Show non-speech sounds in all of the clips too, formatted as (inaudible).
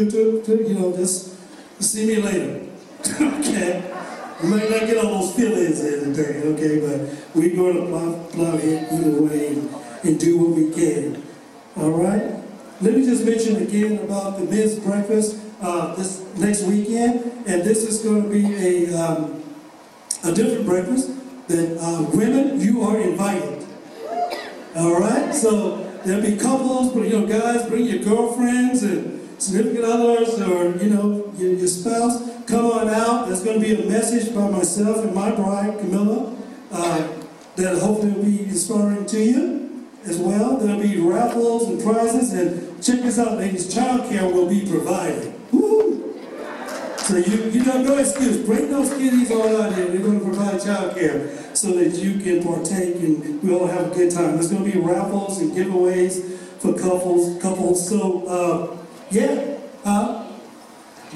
you to, to you know, just see me later. (laughs) okay? You might not get all those feelings in today, okay? But we're going to plow, plow ahead either way and, and do what we can. All right? Let me just mention again about the men's breakfast uh, this next weekend. And this is going to be a, um, a different breakfast that uh, women, you are invited. All right? So there'll be couples, you know, guys, bring your girlfriends and significant others or, you know, your, your spouse. Come on out. There's going to be a message by myself and my bride, Camilla, uh, that hopefully will be inspiring to you as well. There'll be raffles and prizes. And check this out, ladies. Child care will be provided. Woo! So you, you know, no excuse. Bring those kiddies all out here. We're going to provide child care so that you can partake and we all have a good time. There's going to be raffles and giveaways for couples. Couples. So, uh, yeah, uh,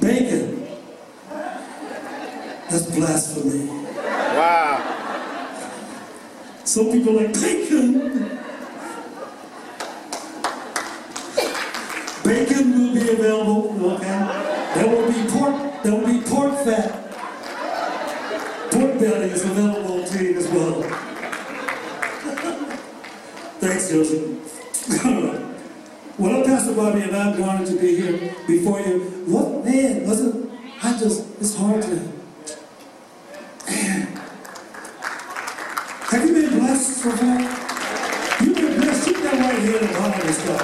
bacon. That's blasphemy. Wow. Some people like bacon. Bacon will be available, okay? There will be pork, there will be pork fat. Pork belly is available to you as well. (laughs) Thanks, Joseph. well, I'm Pastor and I'm honored to be here before you. What man, wasn't I just? It's hard to. Man, have you been blessed so far? You've been blessed. Keep that right hand and honor this God.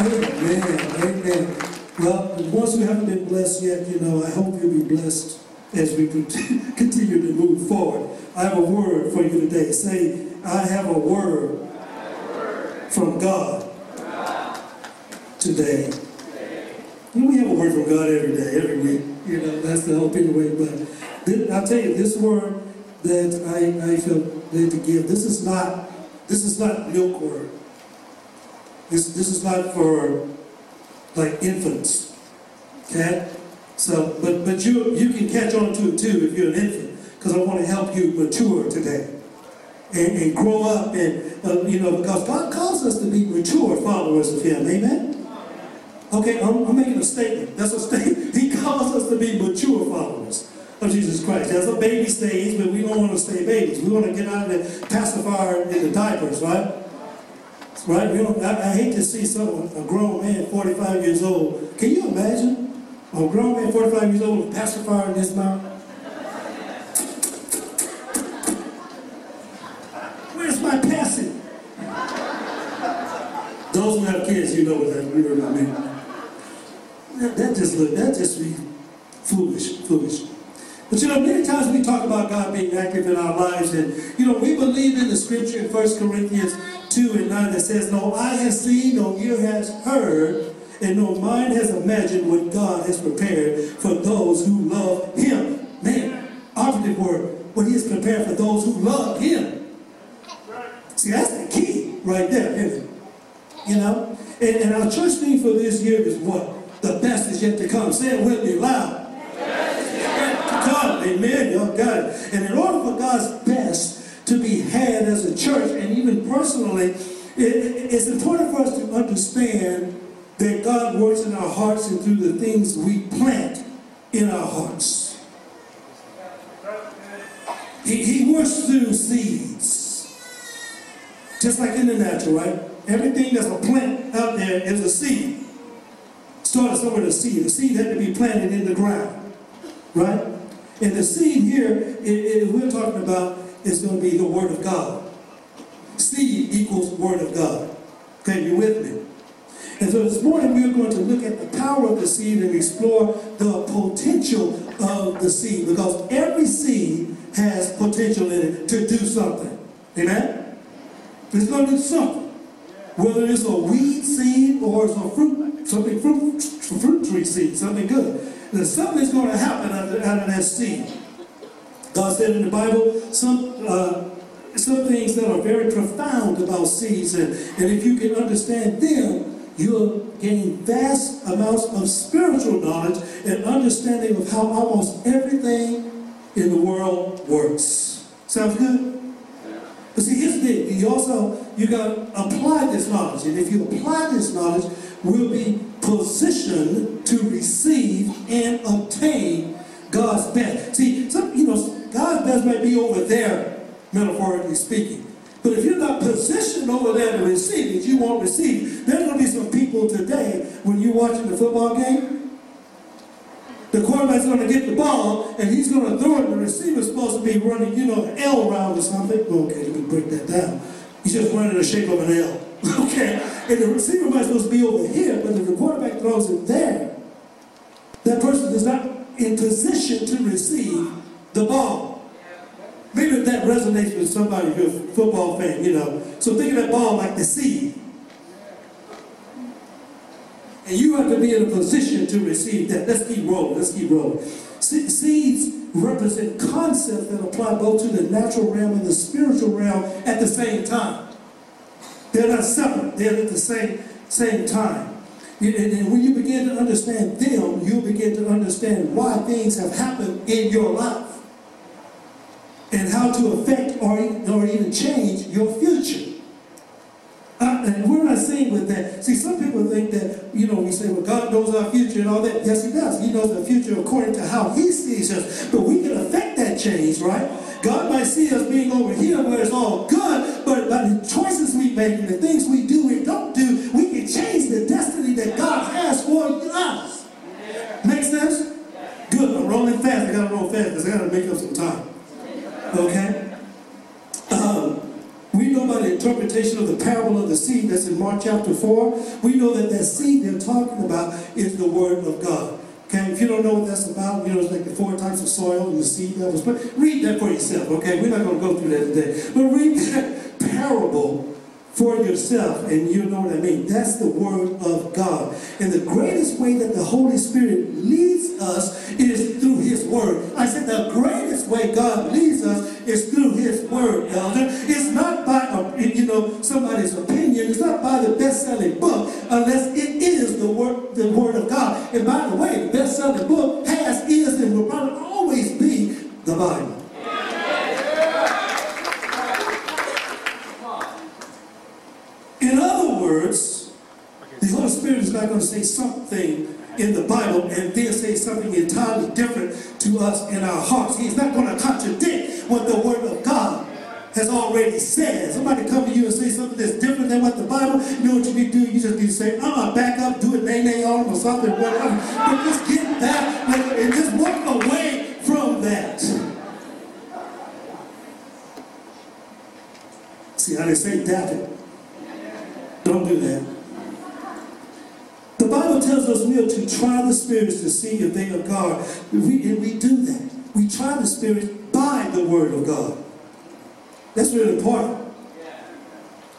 Amen. Amen. Well, ones who haven't been blessed yet, you know, I hope you'll be blessed as we (laughs) continue to move forward. I have a word for you today. Say, I have a word from God today. Know, we have a word from God every day, every week. You know, that's the hope anyway. But I'll tell you, this word that I, I feel led to give, this is not this is not milk word. This this is not for like infants. Okay? So, but but you you can catch on to it too if you're an infant, because I want to help you mature today. And, and grow up and uh, you know because God calls us to be mature followers of Him, amen. Okay, I'm, I'm making a statement. That's a statement. (laughs) He calls us to be mature followers of Jesus Christ. There's a baby stage, but we don't want to stay babies. We want to get out of the pacifier in the diapers, right? Right? We don't, I, I hate to see someone, a grown man, 45 years old. Can you imagine a grown man, 45 years old, with a pacifier in his mouth? Where's my passing? Those who have kids, you know what that, you know what I mean. That, that just look, that just be foolish, foolish. But you know, many times we talk about God being active in our lives, and you know, we believe in the scripture in 1 Corinthians 2 and 9 that says, No eye has seen, no ear has heard, and no mind has imagined what God has prepared for those who love Him. Man, operative word, what He has prepared for those who love Him. See, that's the key right there, isn't it? You know? And, and our church theme for this year is what? The best is yet to come. Say it with me loud. Amen, y'all got it. And in order for God's best to be had as a church, and even personally, it, it's important for us to understand that God works in our hearts and through the things we plant in our hearts. He, he works through seeds. Just like in the natural, right? Everything that's a plant out there is a seed. Started somewhere a seed. The seed had to be planted in the ground, right? And the seed here, it, it, we're talking about, is going to be the Word of God. Seed equals Word of God. Okay, you with me? And so this morning we're going to look at the power of the seed and explore the potential of the seed because every seed has potential in it to do something. Amen? It's going to do something. Whether it's a weed seed or it's a fruit, something fruit, fruit tree seed, something good. There's something's going to happen out of, out of that seed. God said in the Bible some uh, some things that are very profound about seeds, and, and if you can understand them, you'll gain vast amounts of spiritual knowledge and understanding of how almost everything in the world works. Sounds good? But see, here's the thing. You also, you got to apply this knowledge. And if you apply this knowledge, will be positioned to receive and obtain God's best. See, some, you know, God's best might be over there, metaphorically speaking. But if you're not positioned over there to receive it, you won't receive. There's going to be some people today when you're watching the football game. The quarterback's going to get the ball and he's going to throw it. The receiver's supposed to be running, you know, an L route or something. Okay, let me break that down. He's just running the shape of an L. (laughs) okay, and the receiver might supposed to be over here, but if the quarterback throws it there, that person is not in position to receive the ball. Maybe that resonates with somebody who's a football fan, you know. So think of that ball like the seed. And you have to be in a position to receive that. Let's keep rolling. Let's keep rolling. seeds represent concepts that apply both to the natural realm and the spiritual realm at the same time. They're not separate. They're at the same, same time. And when you begin to understand them, you'll begin to understand why things have happened in your life and how to affect or, or even change your future. Uh, and we're not saying with that. See, some people think that, you know, we say, well, God knows our future and all that. Yes, He does. He knows the future according to how He sees us. But we can affect that change, right? God might see us being over here where it's all good, but by the choices we make and the things we do and don't do, we can change the destiny that God has for us. Make sense? Good. I'm rolling fast. I got to roll fast because I got to make up some time. Okay? Um, we know by the interpretation of the parable of the seed that's in Mark chapter 4. We know that that seed they're talking about is the word of God. Okay, if you don't know what that's about, you know, it's like the four types of soil and the seed that was put. Read that for yourself, okay? We're not going to go through that today. But read that parable for yourself, and you know what I mean. That's the Word of God. And the greatest way that the Holy Spirit leads us is through His Word. I said the greatest way God leads us is through His Word, Elder. It's know, somebody's opinion. It's not by the best-selling book, unless it is the Word, the Word of God. And by the way, the best-selling book has, is, and will probably always be the Bible. In other words, the Holy Spirit is not going to say something in the Bible and then say something entirely different to us in our hearts. He's not going to contradict what the Word has already said. Somebody come to you and say something that's different than what the Bible, you know what you need to do? You just need to say, uh-uh, back up, do it, nay, nay, on or something, whatever. But just get that and just walk away from that. See how they say that? Don't do that. The Bible tells us we are to try the spirits to see if they are God. We, and we do that. We try the spirits by the word of God. That's really important.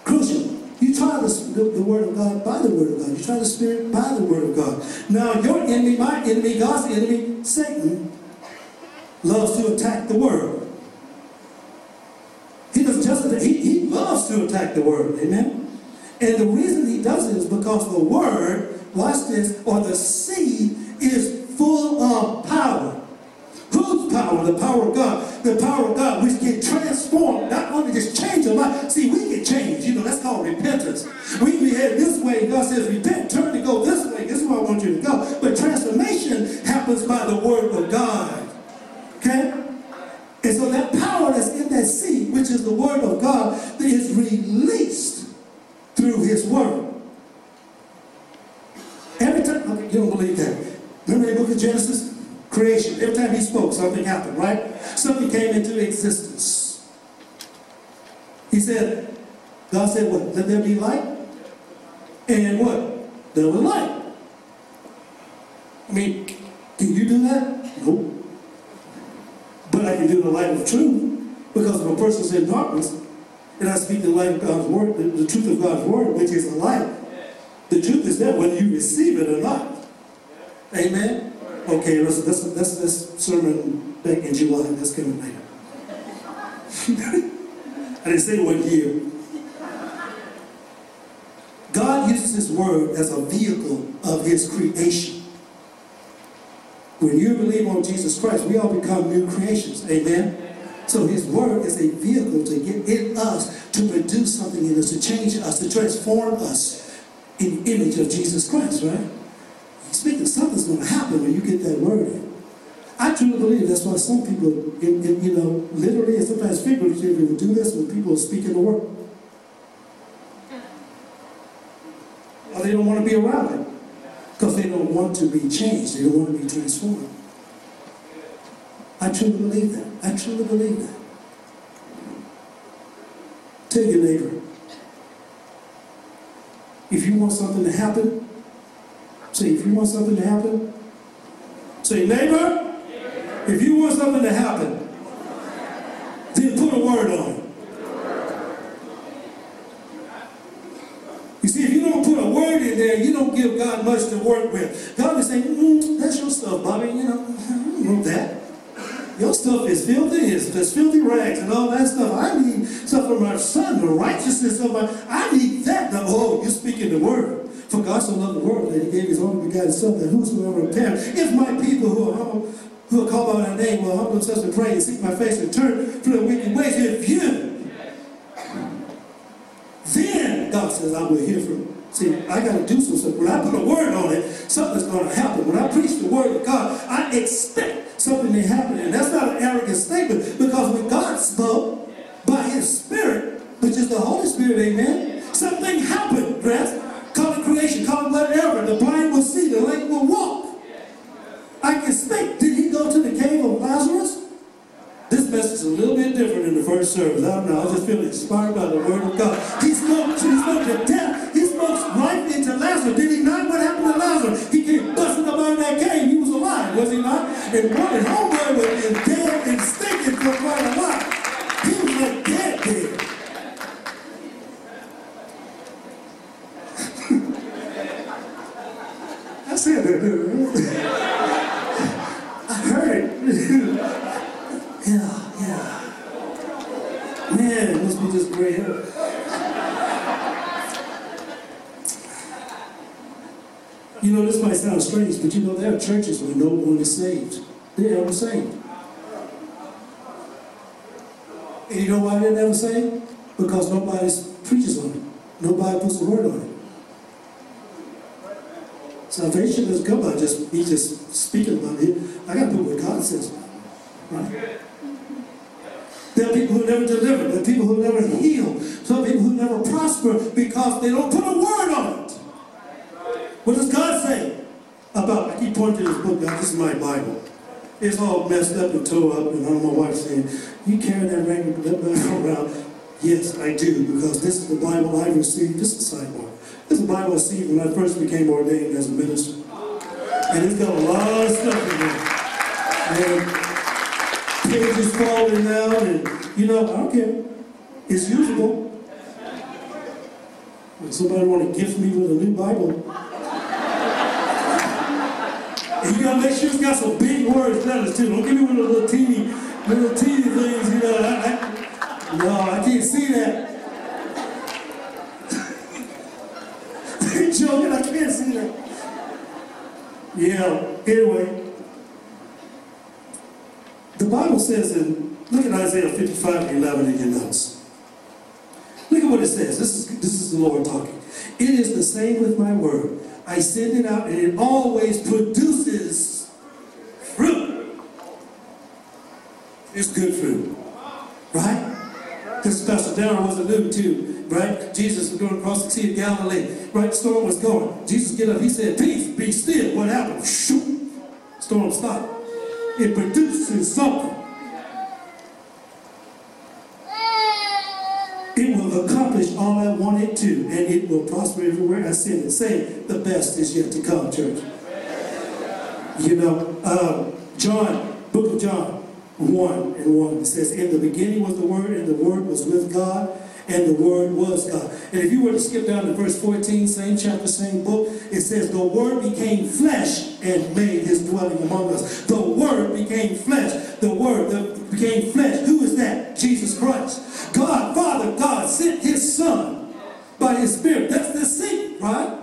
Crucial. You try the, the, word of God by the word of God. You try the spirit by the word of God. Now, your enemy, my enemy, God's enemy, Satan, loves to attack the word. He doesn't just, he, he loves to attack the word. Amen? And the reason he does it is because the word, watch this, or the seed is full of power. Power? The power of God. The power of God which can transform, not only just change a life. See, we can change. You know, that's called repentance. We can be headed this way. God says, repent, turn to go this way. This is where I want you to go. But transformation happens by the word of God. Okay? And so that power that's in that seed, which is the word of God, that is released through his word. Every time, okay, you don't believe that. Remember the book of Genesis? Creation. Every time he spoke, something happened, right? Something came into existence. He said, God said, what? Let there be light? And what? There was light. I mean, can you do that? Nope. But I can do the light of truth. Because if a person's in darkness, and I speak the light of God's word, the, the truth of God's word, which is a light. The truth is there whether you receive it or not. Amen? Okay, let's, let's, let's, let's sermon back in July. That's coming later. (laughs) I didn't say one year. God uses his word as a vehicle of his creation. When you believe on Jesus Christ, we all become new creations. Amen? So his word is a vehicle to get in us, to produce something in us, to change us, to transform us in the image of Jesus Christ, right? Speaking, something's going to happen when you get that word in. I truly believe that's why some people, in, in, you know, literally and sometimes figuratively will do this when people are speaking the word. Or they don't want to be around it because they don't want to be changed. They don't want to be transformed. I truly believe that. I truly believe that. Tell your neighbor, if you want something to happen, say, if you want something to happen, say, neighbor, if you want something to happen, then put a word on it. You see, if you don't put a word in there, you don't give God much to work with. God is saying, mm, that's your stuff, Bobby. You know, I don't know that. Your stuff is filthy, it's, filthy rags and all that stuff. I need stuff from my son, the righteousness of my, I need that. Oh, you're speaking the word. For God so loved the world that he gave his only begotten son that whosoever perish. If my people who are humble, who are called by my name will humble themselves and pray and seek my face and turn from their wicked ways, if you, then God says, I will hear from you. See, I got to do some stuff. When I put a word on it, something's going to happen. When I preach the word of God, I expect something to happen. And that's not an arrogant statement because when God spoke by his spirit, which is the Holy Spirit, amen, something happened, right? Call it creation, call it whatever. The blind will see, the lame will walk. I can speak. Did he go to the cave of Lazarus? This message is a little bit different in the first service. I don't know. I just feel inspired by the word of God. He spoke, he spoke to death. He spoke life into Lazarus. Did he not? What happened to Lazarus? He came busting up out of that cave. He was alive, was he not? And one and homeboy was dead and stinking for quite a while. He was like dead, dead. I said that. I heard it. Yeah, yeah. Man, it must be just great. You know, this might sound strange, but you know, there are churches where no one is saved. They're never saved. And you know why they're never saved? Because nobody preaches on it. Nobody puts a word on it. Salvation doesn't come by just me just speaking about it. I got to put what God says. Right? There are people who never deliver. There are people who never heal. Some people who never prosper because they don't put a word on it. What does God say about? I keep pointing to this is my Bible. It's all messed up and tore up, and I don't know saying you carry that ring around. Yes, I do, because this is the Bible I received. This is a sidebar. This is the Bible I received when I first became ordained as a minister. And it's got a lot of stuff in there. And pages falling out, and you know, I don't care. It's usable. If somebody want to gift me with a new Bible, you gotta make sure it's got some big words letters too. Don't give me one of the little teeny, little teeny things, you know. I, I, no, I can't see that. (laughs) They joking, I can't see that. Yeah, anyway. The Bible says in, look at Isaiah 55 and 11 in your notes. Look at what it says. This is, this is the Lord talking. It is the same with my word. I send it out and it always produces fruit. It's good fruit. Right? This Pastor Darren was alluding to, right? Jesus was going across the Sea of Galilee. Right? The storm was going. Jesus get up. He said, peace, be still. What happened? Shoot. Storm stopped. It produces something. Everywhere I send it. Say, the best is yet to come, church. You know, uh, John, book of John, 1 and 1, it says, In the beginning was the Word, and the Word was with God, and the Word was God. And if you were to skip down to verse 14, same chapter, same book, it says, The Word became flesh and made his dwelling among us. The Word became flesh. The Word that became flesh. Who is that? Jesus Christ. God, Father God, sent his Son by his Spirit. That's the seed, right?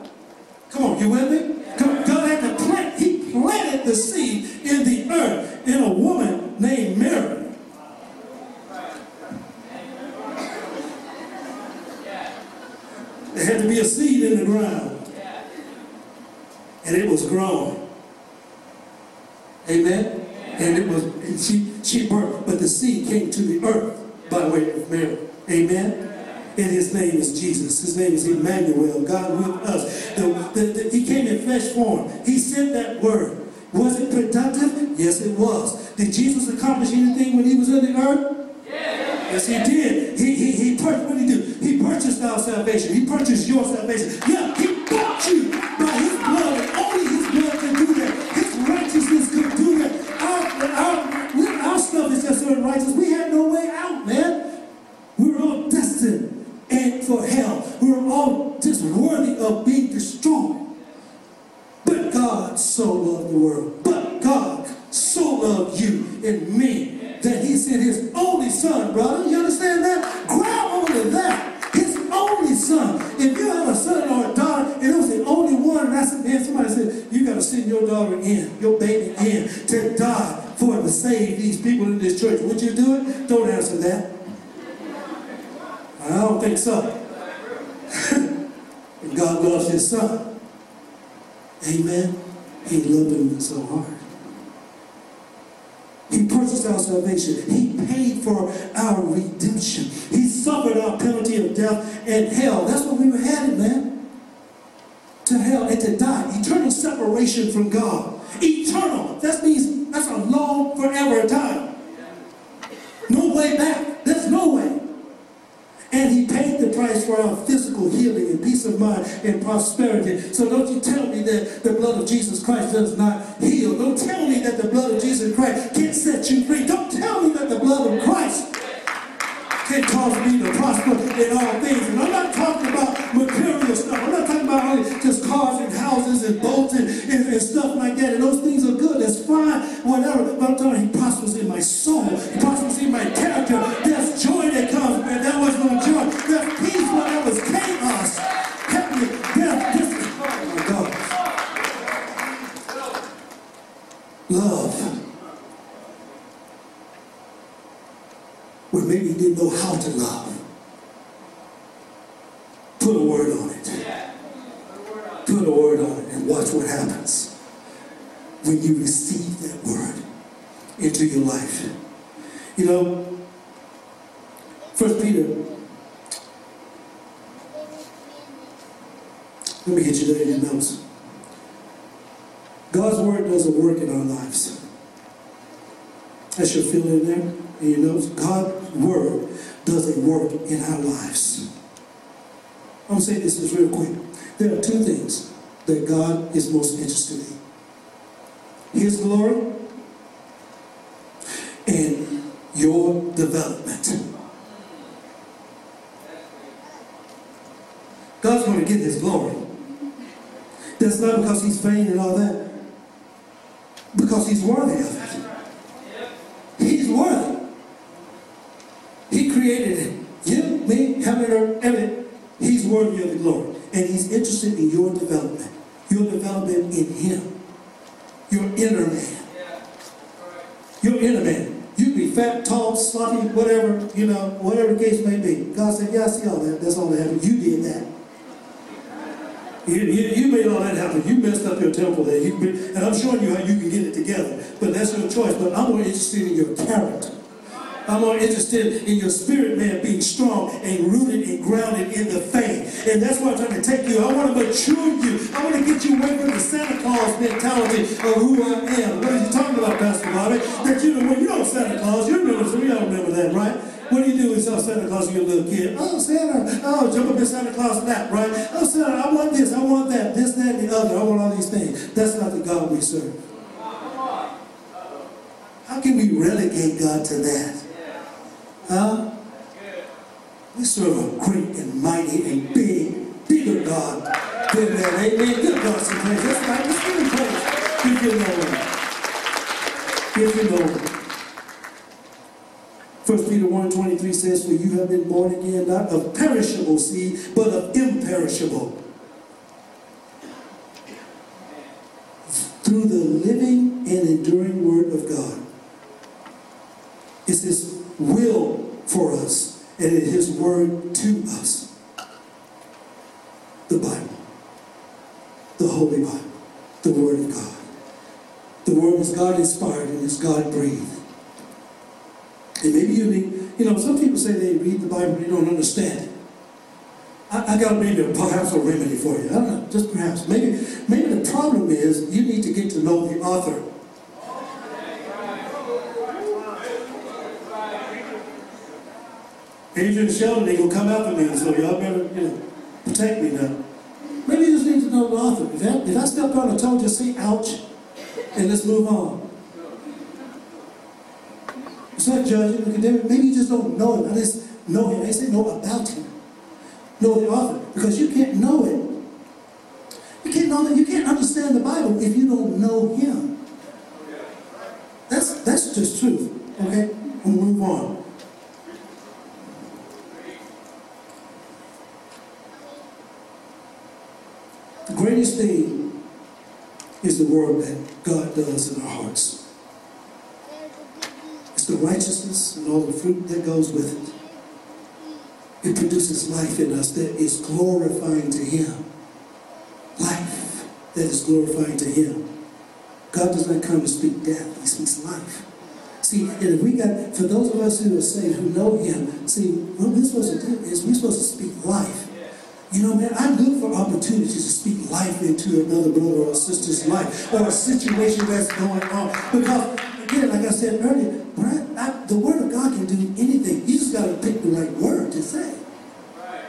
Come on, you with me? God had to plant, he planted the seed in the earth in a woman named Mary. There had to be a seed in the ground. And it was grown. Amen? And it was, and she, she birthed, but the seed came to the earth by way of Mary. Amen? And his name is Jesus. His name is Emmanuel, God with us. The, the, the, he came in flesh form. He sent that word. Was it productive? Yes, it was. Did Jesus accomplish anything when he was on the earth? Yes, he did. He, he, he purchased, what did he do? He purchased our salvation. He purchased your salvation. Yeah, he bought you by his blood. Only his blood can do that. His righteousness can do that. Our, our, our stuff is just unrighteous. I don't think so. And God loves his son. Amen. He loved him so hard. He purchased our salvation. He paid for our redemption. He suffered our penalty of death and hell. That's what we were headed, man. To hell and to die. Eternal separation from God. Eternal. That means that's a long, forever time. No way back. There's no way. And he paid our physical healing and peace of mind and prosperity. So don't you tell me that the blood of Jesus Christ does not heal. Don't tell me that the blood of Jesus Christ can't set you free. Don't tell me that the blood of Christ can cause me to prosper in all things. And I'm not talking about material stuff. I'm not talking about only just cars and houses and boats and, and, and stuff like that. And those things are good. That's fine. Whatever. But I'm talking he prospers in my soul. He prospers in my character. Know how to love. Put a word on it. Put a word on it and watch what happens when you receive that word into your life. You know, First Peter. Let me get you there in your notes. God's word doesn't work in our lives. That's your feeling there in your notes. God's word doesn't work in our lives. I'm saying this is real quick. There are two things that God is most interested in. His glory and your development. God's going to get his glory. That's not because he's vain and all that. Because he's worthy of it. He's worthy. He created it. You, me, heaven earth, everything. He's worthy of the glory. And he's interested in your development. Your development in him. Your inner man. Your inner man. You can be fat, tall, sloppy, whatever, you know, whatever the case may be. God said, yeah, I see all that. That's all that happened. You did that. You, you, you made all that happen. You messed up your temple there. You, and I'm showing you how you can get it together. But that's your choice. But I'm more interested in your character. I'm more interested in your spirit man being strong and rooted and grounded in the faith. And that's why I'm trying to take you. I want to mature you. I want to get you away from the Santa Claus mentality of who I am. What are you talking about, Pastor Bobby? That you know, when you know Santa Claus, you remember, we all remember that, right? What do you do when you saw Santa Claus when you're a little kid? Oh, Santa. Oh, jump up in Santa Claus' lap, right? Oh, Santa, I want this, I want that, this, that, and the other. I want all these things. That's not the God we serve. How can we relegate God to that? Um, huh? We serve a great and mighty and big, bigger God than that. Amen. Give God some praise. That's right. Let's give him praise. Give him Lord. Give him Lord. First Peter 1 23 says, For you have been born again, not of perishable seed, but of imperishable. Through the living and enduring word of God. It's His will for us, and it's His word to us. The Bible, the Holy Bible, the Word of God. The word is God inspired and it's God breathed. And maybe you need, you know, some people say they read the Bible, they don't understand it. I, I got maybe a, perhaps a remedy for you. I don't know, just perhaps. Maybe, maybe the problem is you need to get to know the author. Adrian Sheldon, they gonna come after me, so oh, y'all better, you know, protect me now. Maybe you just need to know the author. If I, if I stepped on a toe, just say ouch, and let's move on. It's not judging. Maybe you just don't know him. I just know him. They say know about him. Know the author. Because you can't know it. You can't know that you can't understand the Bible if you don't know him. That's that's just truth. Okay? We'll move on. The greatest thing is the work that God does in our hearts. It's the righteousness and all the fruit that goes with it. It produces life in us that is glorifying to Him. Life that is glorifying to Him. God does not come to speak death, He speaks life. See, and if we got, for those of us who are saved, who know Him, see, what we're supposed to do is we're supposed to speak life. You know, man, I look for opportunities to speak life into another brother or sister's life or a situation that's going on. Because, again, like I said earlier, when I, the Word of God can do anything. You just got to pick the right word to say.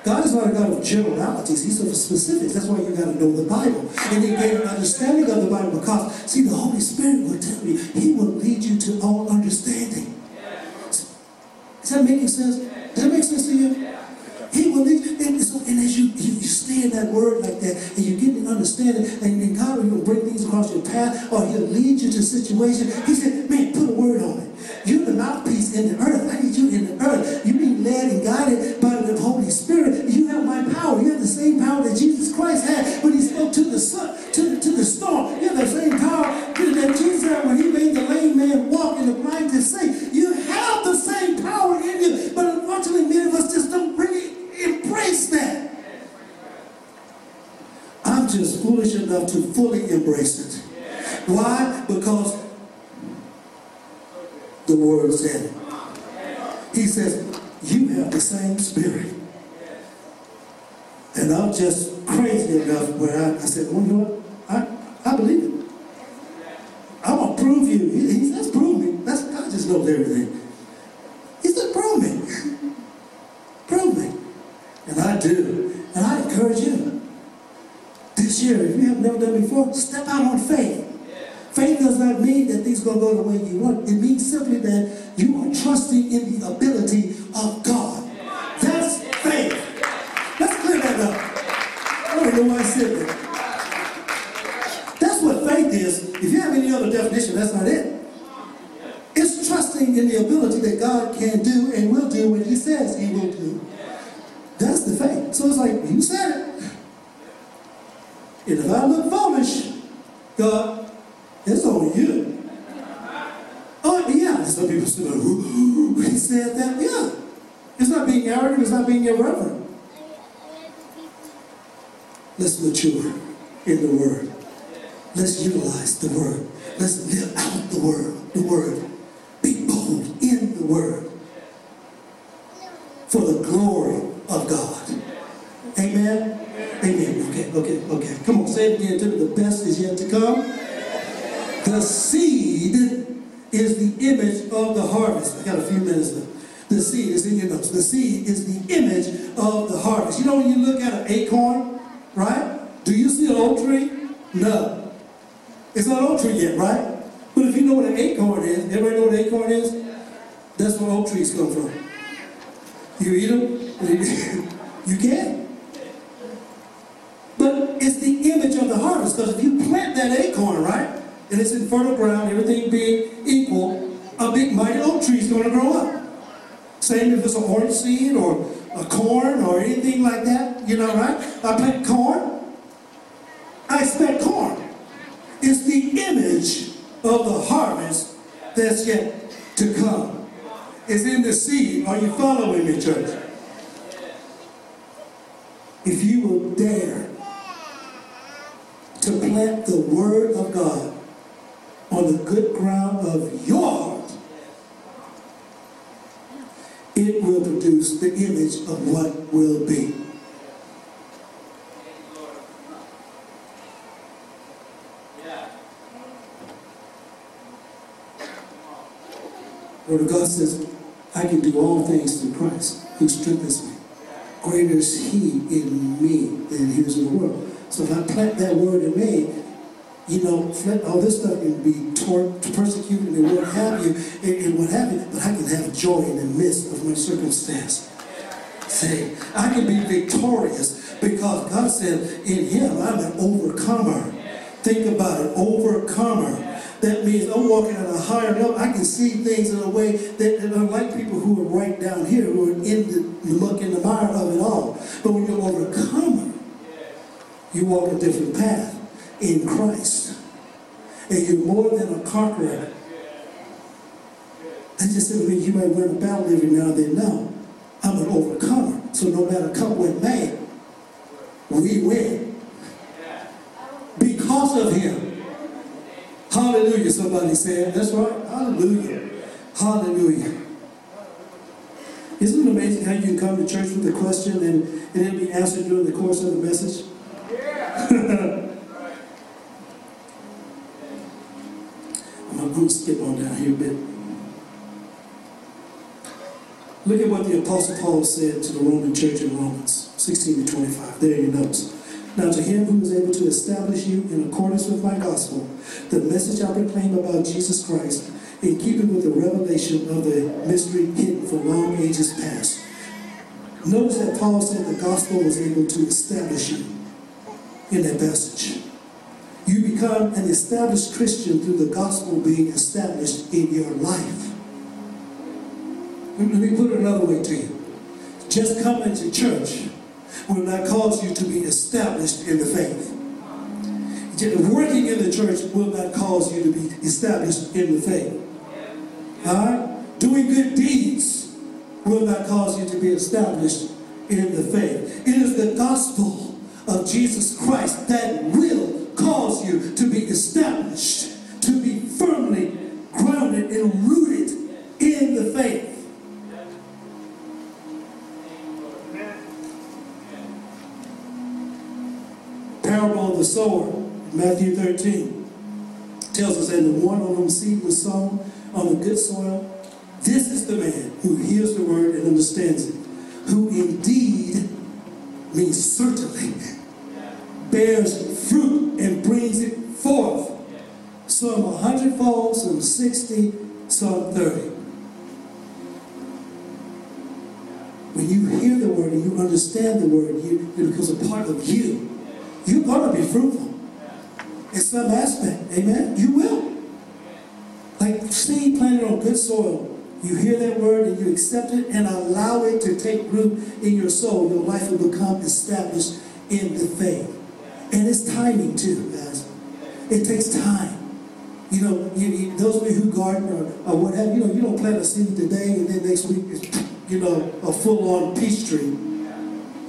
God is not a God of generalities. He's of specifics. That's why you got to know the Bible. And he gave an understanding of the Bible because, see, the Holy Spirit will tell you. He will lead you to all understanding. Is that making sense? Does that make sense to you? He will lead you. And as you, you, stay in that word like that, and you get the understanding, and then God will bring things across your path, or he'll lead you to a situation. He said, man, put a word on it. You're the mouthpiece in the earth. I need you in the earth. You're being led and guided by the Holy Spirit. You have my power. You have the same power that Jesus Christ had when he spoke to the sun, to the, to the storm. You have the same power that Jesus had when he made the lame man walk and the blind to see. You have the same power in you, but unfortunately, many of us just don't embrace that. I'm just foolish enough to fully embrace it. Why? Because the word said it. He says, You have the same spirit. And I'm just crazy enough where I, I said, Well, you know what? I, I believe it. I'm going to prove you. He, he says, Prove me. That's, God just knows everything. He said, Prove me. prove me. And I do. And I encourage you. This year, if you have never done before, step out on faith. Faith does not mean that things going to go the way you want. It means simply that you are trusting in the ability of God. That's faith. Let's clear that up. I don't know why I said that. That's what faith is. If you have any other definition, that's not it. It's trusting in the ability that God can do and will do what He says He will do. That's the faith. So it's like, you said it. And if I look foolish, God, it's on you. Oh, yeah. Some people say, ooh, he said that. Yeah. It's not being arrogant. It's not being irreverent. Let's mature in the Word. Let's utilize the Word. Let's live out the Word. The Word. Be bold in the Word. For the glory of God. Amen? Amen. Okay, okay, okay. Come on, say it again. The best is yet to come. The seed is the image of the harvest. I got a few minutes left. The seed is in your notes. The seed is the image of the harvest. You know when you look at an acorn, right? Do you see an oak tree? No. It's not oak tree yet, right? But if you know what an acorn is, everybody know what an acorn is? That's where oak trees come from. You eat them? (laughs) you can. But it's the image of the harvest, because if you plant that acorn, right? And it's in fertile ground, everything being equal, a big mighty oak tree is going to grow up. Same if it's an orange seed or a corn or anything like that, you know, right? I plant corn, I expect corn. It's the image of the harvest that's yet to come. It's in the seed. Are you following me, church? If you will dare to plant the word of God on the good ground of your heart, it will produce the image of what will be. Word God says, I can do all things through Christ who strengthens me. Greater is he in me than he is in the world. So if I plant that word in me, you know, all this stuff can be torn, persecuted and what have you, and, and, what have you, but I can have joy in the midst of my circumstance. Say, I can be victorious because God said, in him I'm an overcomer. Think about it, overcomer. That means I'm walking at a higher level. I can see things in a way that, that unlike people who are right down here, who are in the muck and the mire of it all. But when you're overcomer, you walk a different path in Christ. And you're more than a conqueror. That just doesn't mean you might win a battle every now and then. No. I'm an overcomer. So no matter come what may, we win. Because of him. Hallelujah, somebody said. That's right. Hallelujah. Hallelujah. Isn't it amazing how you can come to church with a question and, and it'll be answered during the course of the message? Yeah. (laughs) I'm going to skip on down here a bit. Look at what the Apostle Paul said to the Roman church in Romans 16 to 25. There you notes. Now to him who is able to establish you in accordance with my gospel, the message I proclaim about Jesus Christ, in keeping with the revelation of the mystery hidden for long ages past. Notice that Paul said the gospel was able to establish you in that passage. You become an established Christian through the gospel being established in your life. Let me put it another way to you. Just coming to church will not cause you to be established in the faith. Working in the church will not cause you to be established in the faith. All right? Doing good deeds will not cause you to be established in the faith. It is the gospel of Jesus Christ that will cause you to be established, to be firmly grounded and rooted in the faith. The sower, Matthew 13, tells us that the one on whom seed was sown on the good soil, this is the man who hears the word and understands it, who indeed means certainly bears fruit and brings it forth. Some a hundredfold, some sixty, some thirty. When you hear the word and you understand the word, you, it becomes a part of you you're going to be fruitful in some aspect. Amen? You will. Like seed planted on good soil. You hear that word and you accept it and allow it to take root in your soul. Your life will become established in the faith. And it's timing too, guys. It takes time. You know, you, you, those of you who garden or, or you know, you don't plant a seed today and then next week is, you know, a full-on peach tree.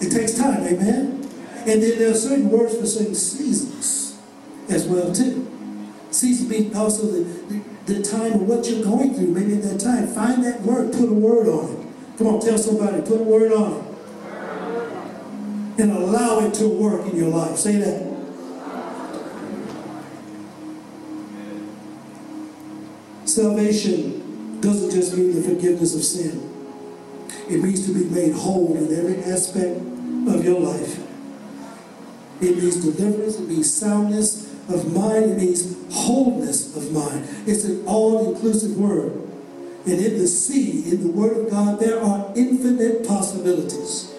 It takes time, amen? And then there are certain words for certain seasons as well too. Season being also the, the, the time of what you're going through, maybe at that time. Find that word, put a word on it. Come on, tell somebody, put a word on it. And allow it to work in your life. Say that. Salvation doesn't just mean the forgiveness of sin. It means to be made whole in every aspect of your life. It means deliverance. It means soundness of mind. It means wholeness of mind. It's an all-inclusive word. And in the seed, in the Word of God, there are infinite possibilities.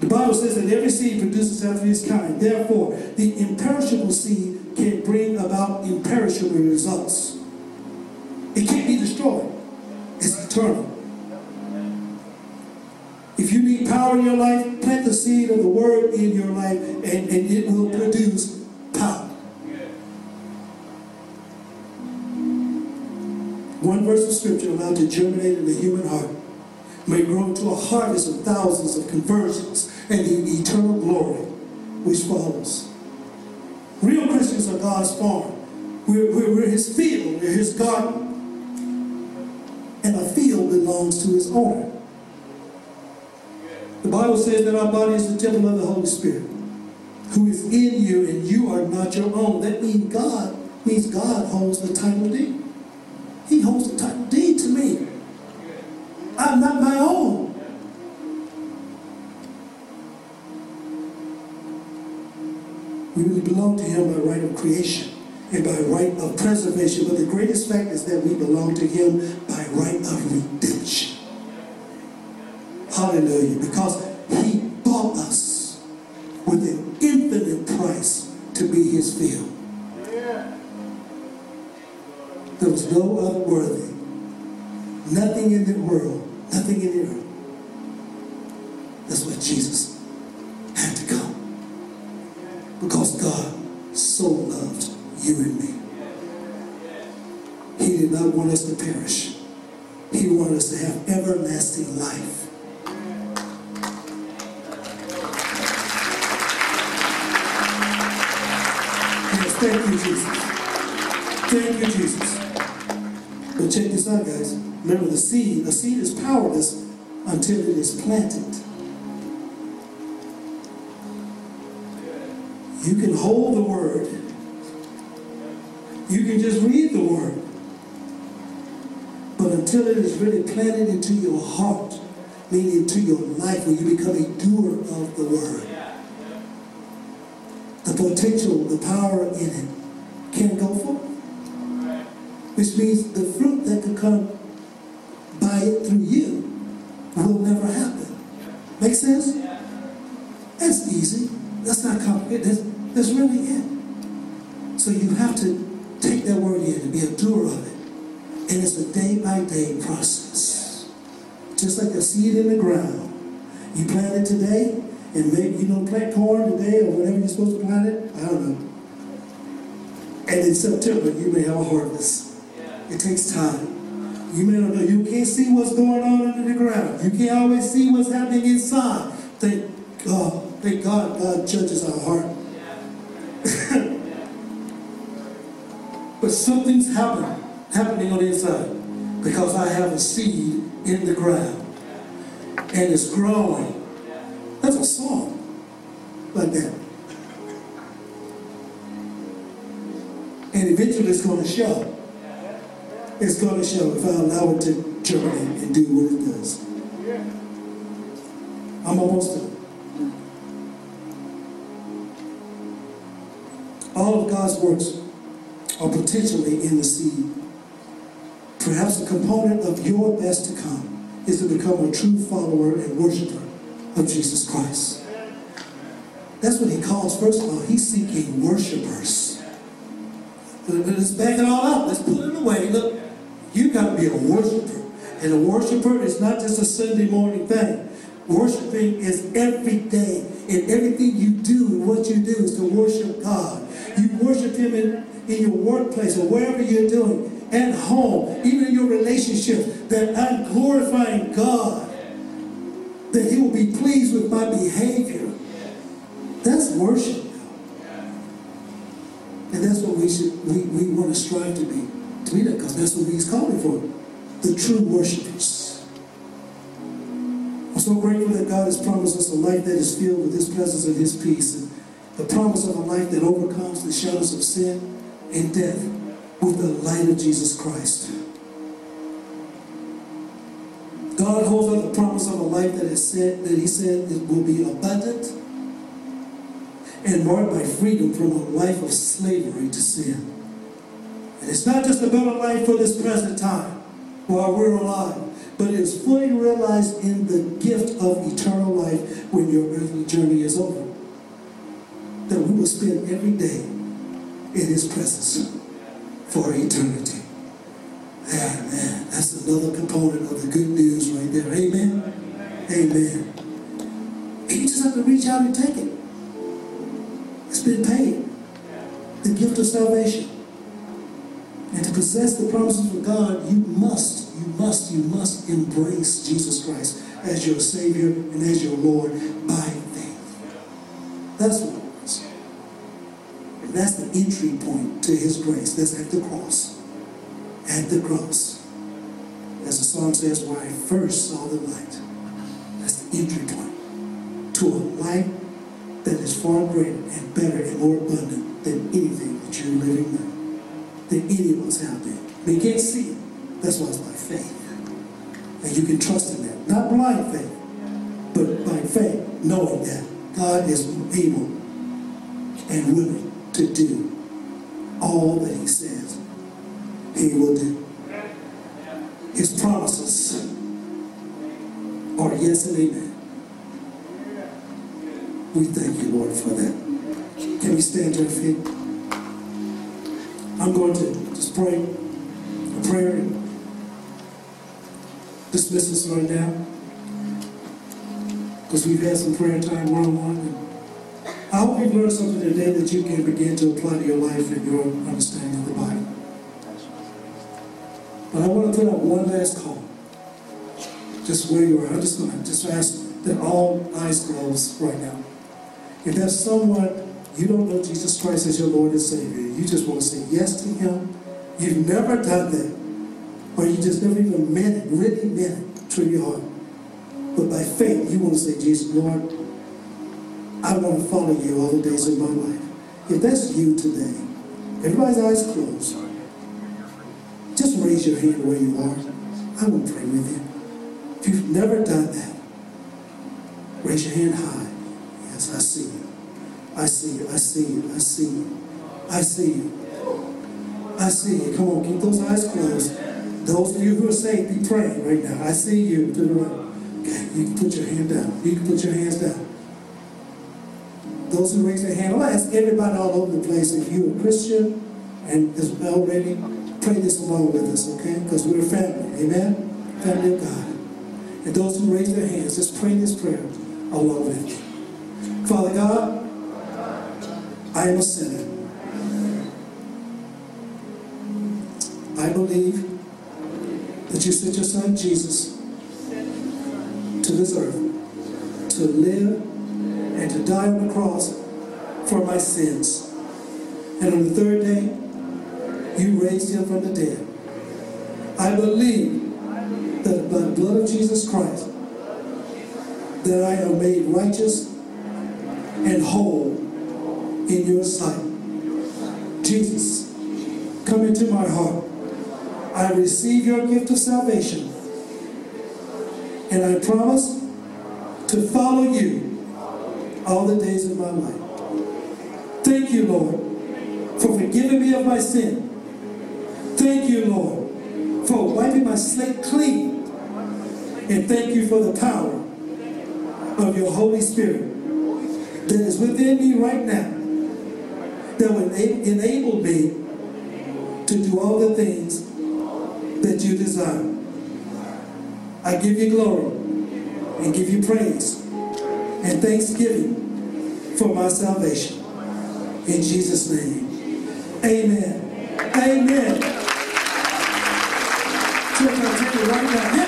The Bible says that every seed produces after its kind. Therefore, the imperishable seed can bring about imperishable results. It can't be destroyed. It's eternal. Power in your life, plant the seed of the word in your life and, and it will produce power. One verse of scripture allowed to germinate in the human heart may grow into a harvest of thousands of conversions and the eternal glory which follows. Real Christians are God's farm. We're, we're, we're his field, we're his garden. And a field belongs to his owner. The Bible says that our body is the temple of the Holy Spirit, who is in you, and you are not your own. That means God means God holds the title deed. He holds the title deed to me. I'm not my own. We really belong to Him by right of creation and by right of preservation. But the greatest fact is that we belong to Him by right of redemption. Hallelujah. Because He bought us with an infinite price to be His field. There was no other worthy. Nothing in the world, nothing in the earth. That's why Jesus had to come. Because God so loved you and me. He did not want us to perish. He wanted us to have everlasting life. Jesus. Thank you, Jesus. But check this out, guys. Remember the seed. The seed is powerless until it is planted. You can hold the word. You can just read the word. But until it is really planted into your heart, meaning into your life, when you become a doer of the word, the potential, the power in it can go forth. Which means the fruit that could come by it through you will never happen. Make sense? That's easy. That's not complicated. That's, that's really it. So you have to take that word in and be a doer of it. And it's a day by day process. Just like a seed in the ground. You plant it today, and maybe you don't plant corn today or whatever you're supposed to plant it. I don't know. And in September, you may have a harvest. It takes time. You may not know. You can't see what's going on under the ground. You can't always see what's happening inside. Thank God. Thank God God judges our heart. (laughs) but something's happening, happening on the inside because I have a seed in the ground and it's growing. That's a song like that. And eventually it's going to show. It's going to show if I allow it to germinate and do what it does. I'm almost done. All of God's works are potentially in the seed. Perhaps a component of your best to come is to become a true follower and worshiper of Jesus Christ. That's what he calls, first of all, he's seeking worshipers. Let's back it all up. Let's put it away. Look, you got to be a worshiper. And a worshiper is not just a Sunday morning thing. Worshiping is every day. And everything you do and what you do is to worship God. You worship Him in, in your workplace or wherever you're doing, at home, even in your relationship, that I'm glorifying God. That He will be pleased with my behavior. That's worship. And that's what we should we, we want to strive to be. To be that because that's what he's calling for. The true worshipers. I'm so grateful that God has promised us a life that is filled with his presence and his peace. And the promise of a life that overcomes the shadows of sin and death with the light of Jesus Christ. God holds out the promise of a life that is said that he said it will be abundant and marked by freedom from a life of slavery to sin. And it's not just about a life for this present time while we're alive, but it is fully realized in the gift of eternal life when your earthly journey is over. That we will spend every day in his presence for eternity. Amen. That's another component of the good news right there. Amen. Amen. And you just have to reach out and take it. It's been paid. The gift of salvation. And to possess the promises of God, you must, you must, you must embrace Jesus Christ as your Savior and as your Lord by faith. That's what it is. And that's the entry point to his grace. That's at the cross. At the cross. As the song says, where I first saw the light. That's the entry point to a life that is far greater and better and more abundant than anything that you're living now. Than any of us have been. We can't see it. That's why it's by faith. And you can trust in that. Not blind faith, but by faith, knowing that God is able and willing to do all that he says he will do. His promises are yes and amen. We thank you, Lord, for that. Can we stand to our feet? I'm going to just pray a prayer and dismiss us right now. Because we've had some prayer time one-on-one. I hope you've learned something today that you can begin to apply to your life and your understanding of the Bible. But I want to put out one last call. Just where you are. I'm just going to just ask that all eyes closed right now. If there's someone you don't know Jesus Christ as your Lord and Savior, you just want to say yes to Him, you've never done that, or you just never even meant it, really meant it to your heart. But by faith, you want to say, Jesus, Lord, I want to follow you all the days of my life. If that's you today, everybody's eyes closed, just raise your hand where you are. I will pray with you. If you've never done that, raise your hand high. I see you. I see you. I see you. I see you. I see you. I see you. Come on, keep those eyes closed. Those of you who are saved, be praying right now. I see you the right. Okay, you can put your hand down. You can put your hands down. Those who raise their hand, I'll ask everybody all over the place if you're a Christian and is already, pray this along with us, okay? Because we're a family. Amen? Family of God. And those who raise their hands, just pray this prayer along with me. Father God, I am a sinner. I believe that you sent your son Jesus to this earth to live and to die on the cross for my sins. And on the third day, you raised him from the dead. I believe that by the blood of Jesus Christ, that I am made righteous and whole in your sight. Jesus, come into my heart. I receive your gift of salvation. And I promise to follow you all the days of my life. Thank you, Lord, for forgiving me of my sin. Thank you, Lord, for wiping my slate clean. And thank you for the power of your Holy Spirit that is within me right now that will enable me to do all the things that you desire. I give you glory and give you praise and thanksgiving for my salvation. In Jesus' name, amen. Amen. Church, I'll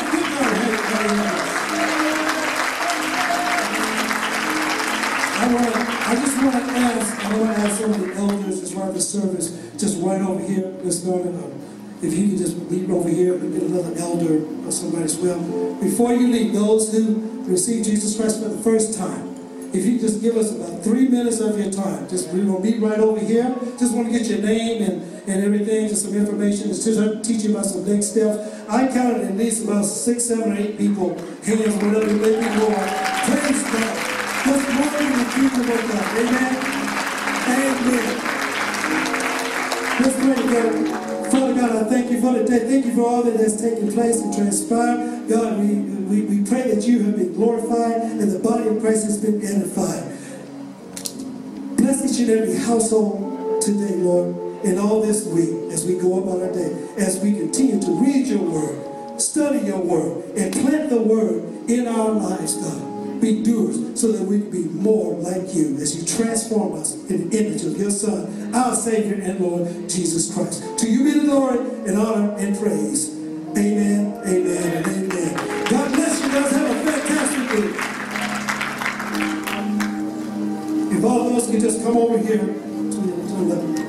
I want to ask some of the elders as part of the service, just right over here, this morning, uh, if you could just leave over here and get another elder or somebody as well. Before you leave, those who receive Jesus Christ for the first time, if you just give us about three minutes of your time, just we're gonna meet right over here. Just want to get your name and, and everything, just some information, just to teach you about some next steps. I counted at least about six, seven, eight people, hands went up and maybe more. Praise God. Just more in the kingdom of God. Amen. Amen. Let's pray together. Father God, I thank you for the day. Thank you for all that has taken place and transpired. God, we, we, we pray that you have been glorified and the body of Christ has been edified. Bless each and every household today, Lord, and all this week as we go about our day, as we continue to read your word, study your word, and plant the word in our lives, God be doers so that we can be more like you as you transform us in the image of your Son, our Savior and Lord Jesus Christ. To you be the glory and honor and praise. Amen, amen, amen. God bless you guys. Have a fantastic day. If all of us could just come over here to the,